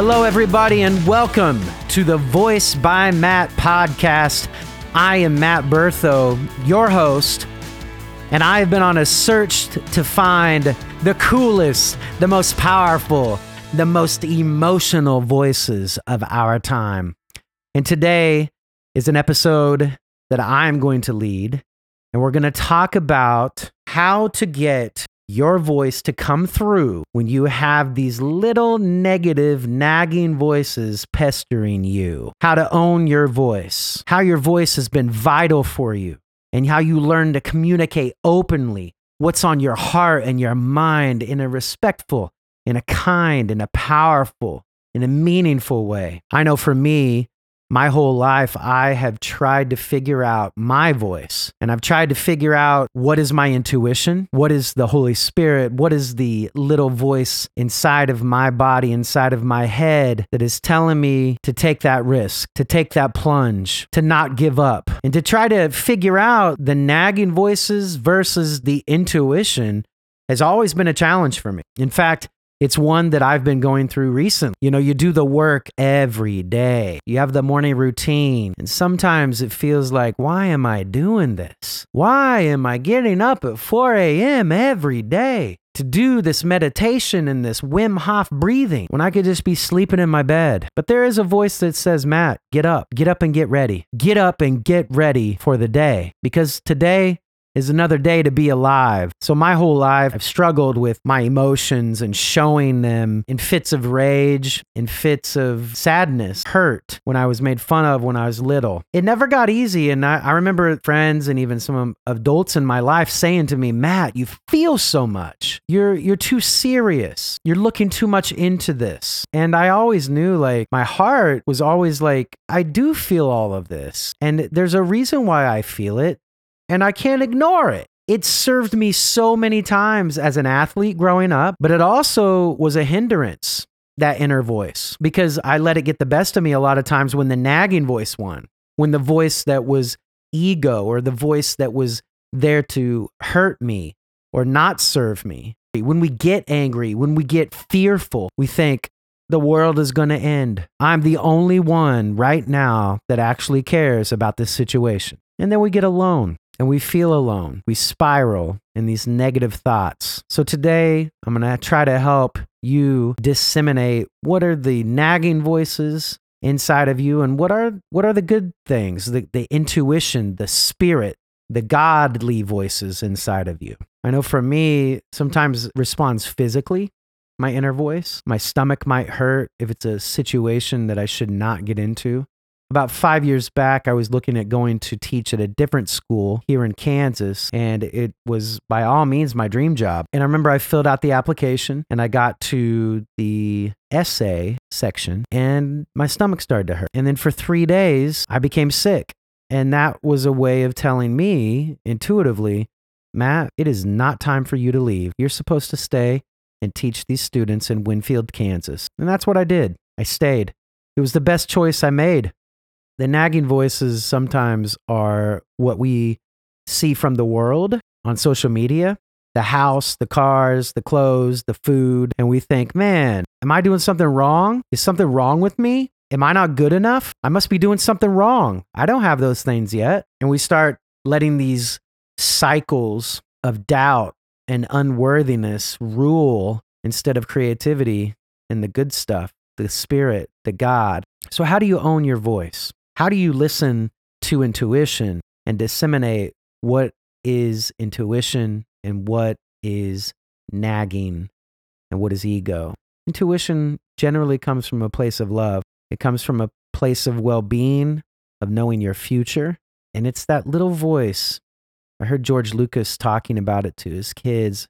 Hello, everybody, and welcome to the Voice by Matt podcast. I am Matt Bertho, your host, and I have been on a search to find the coolest, the most powerful, the most emotional voices of our time. And today is an episode that I'm going to lead, and we're going to talk about how to get your voice to come through when you have these little negative, nagging voices pestering you. How to own your voice, how your voice has been vital for you, and how you learn to communicate openly what's on your heart and your mind in a respectful, in a kind, in a powerful, in a meaningful way. I know for me, my whole life, I have tried to figure out my voice. And I've tried to figure out what is my intuition, what is the Holy Spirit, what is the little voice inside of my body, inside of my head that is telling me to take that risk, to take that plunge, to not give up, and to try to figure out the nagging voices versus the intuition has always been a challenge for me. In fact, it's one that I've been going through recently. You know, you do the work every day, you have the morning routine, and sometimes it feels like, why am I doing this? Why am I getting up at 4 a.m. every day? To do this meditation and this Wim Hof breathing when I could just be sleeping in my bed. But there is a voice that says, Matt, get up, get up and get ready. Get up and get ready for the day because today is another day to be alive. So, my whole life, I've struggled with my emotions and showing them in fits of rage, in fits of sadness, hurt when I was made fun of when I was little. It never got easy. And I, I remember friends and even some adults in my life saying to me, Matt, you feel so much. You're, you're too serious. You're looking too much into this. And I always knew like my heart was always like, I do feel all of this. And there's a reason why I feel it and I can't ignore it. It served me so many times as an athlete growing up, but it also was a hindrance, that inner voice, because I let it get the best of me a lot of times when the nagging voice won, when the voice that was ego or the voice that was there to hurt me or not serve me. When we get angry, when we get fearful, we think, the world is going to end. I'm the only one right now that actually cares about this situation. And then we get alone and we feel alone. We spiral in these negative thoughts. So today, I'm going to try to help you disseminate what are the nagging voices inside of you and what are what are the good things, the, the intuition, the spirit, the godly voices inside of you. I know for me, sometimes responds physically, my inner voice. My stomach might hurt if it's a situation that I should not get into. About five years back, I was looking at going to teach at a different school here in Kansas, and it was by all means my dream job. And I remember I filled out the application and I got to the essay section, and my stomach started to hurt. And then for three days, I became sick. And that was a way of telling me intuitively, Matt, it is not time for you to leave. You're supposed to stay and teach these students in Winfield, Kansas. And that's what I did. I stayed. It was the best choice I made the nagging voices sometimes are what we see from the world on social media the house, the cars, the clothes, the food. And we think, man, am I doing something wrong? Is something wrong with me? Am I not good enough? I must be doing something wrong. I don't have those things yet. And we start letting these cycles of doubt and unworthiness rule instead of creativity and the good stuff, the spirit, the God. So, how do you own your voice? How do you listen to intuition and disseminate what is intuition and what is nagging and what is ego? Intuition generally comes from a place of love. It comes from a place of well being, of knowing your future. And it's that little voice. I heard George Lucas talking about it to his kids.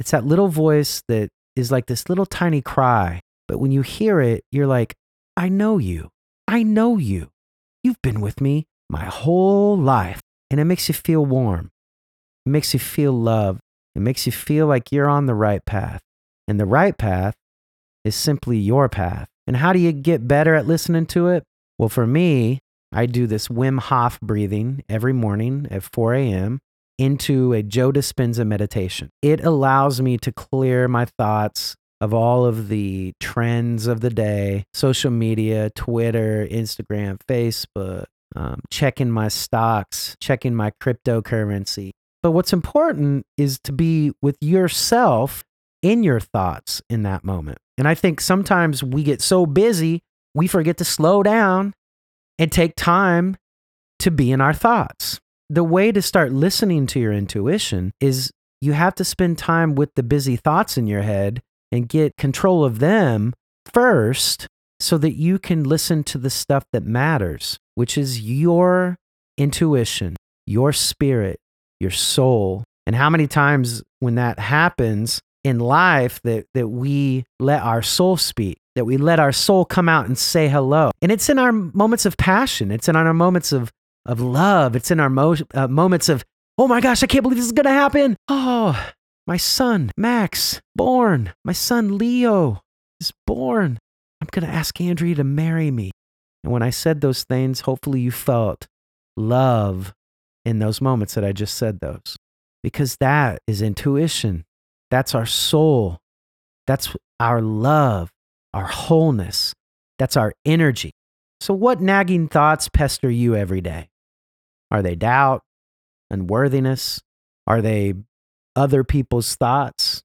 It's that little voice that is like this little tiny cry. But when you hear it, you're like, I know you. I know you. You've been with me my whole life, and it makes you feel warm. It makes you feel loved. It makes you feel like you're on the right path. And the right path is simply your path. And how do you get better at listening to it? Well, for me, I do this Wim Hof breathing every morning at 4 a.m. into a Joe Dispenza meditation. It allows me to clear my thoughts of all of the trends of the day social media, Twitter, Instagram, Facebook, um, checking my stocks, checking my cryptocurrency. But what's important is to be with yourself in your thoughts in that moment. And I think sometimes we get so busy, we forget to slow down and take time to be in our thoughts. The way to start listening to your intuition is you have to spend time with the busy thoughts in your head and get control of them first so that you can listen to the stuff that matters, which is your intuition, your spirit, your soul. And how many times when that happens in life that, that we let our soul speak, that we let our soul come out and say hello. And it's in our moments of passion, it's in our moments of, of love, it's in our mo- uh, moments of, oh my gosh, I can't believe this is going to happen. Oh, my son, Max, born. My son, Leo, is born. I'm going to ask Andrea to marry me. And when I said those things, hopefully you felt love in those moments that I just said those. Because that is intuition. That's our soul. That's our love, our wholeness. That's our energy. So, what nagging thoughts pester you every day? Are they doubt, unworthiness? Are they other people's thoughts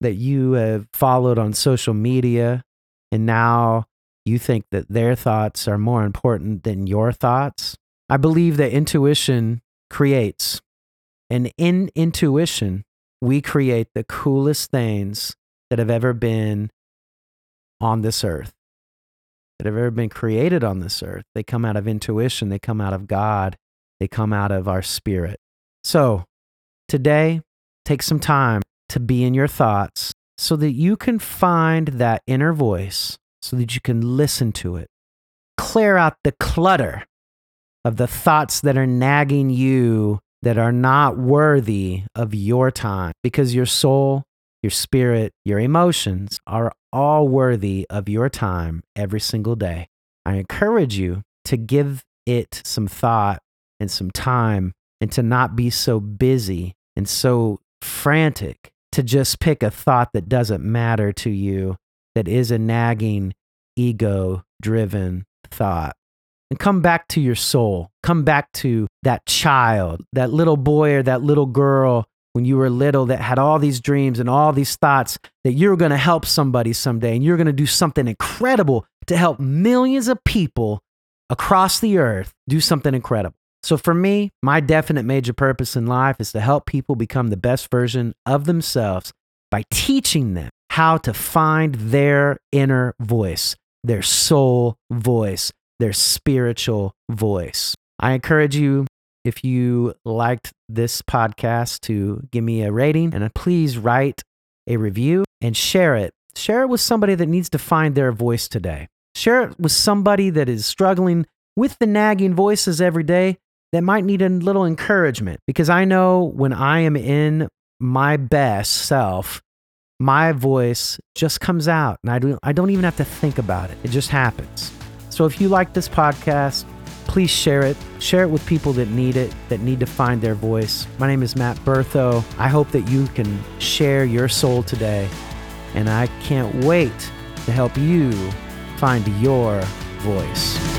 that you have followed on social media and now you think that their thoughts are more important than your thoughts. I believe that intuition creates. And in intuition, we create the coolest things that have ever been on this earth, that have ever been created on this earth. They come out of intuition, they come out of God, they come out of our spirit. So Today, take some time to be in your thoughts so that you can find that inner voice, so that you can listen to it. Clear out the clutter of the thoughts that are nagging you that are not worthy of your time because your soul, your spirit, your emotions are all worthy of your time every single day. I encourage you to give it some thought and some time and to not be so busy and so frantic to just pick a thought that doesn't matter to you, that is a nagging, ego driven thought. And come back to your soul. Come back to that child, that little boy or that little girl when you were little that had all these dreams and all these thoughts that you're going to help somebody someday and you're going to do something incredible to help millions of people across the earth do something incredible. So, for me, my definite major purpose in life is to help people become the best version of themselves by teaching them how to find their inner voice, their soul voice, their spiritual voice. I encourage you, if you liked this podcast, to give me a rating and please write a review and share it. Share it with somebody that needs to find their voice today. Share it with somebody that is struggling with the nagging voices every day that might need a little encouragement because I know when I am in my best self, my voice just comes out and I don't, I don't even have to think about it. It just happens. So if you like this podcast, please share it. Share it with people that need it, that need to find their voice. My name is Matt Bertho. I hope that you can share your soul today. And I can't wait to help you find your voice.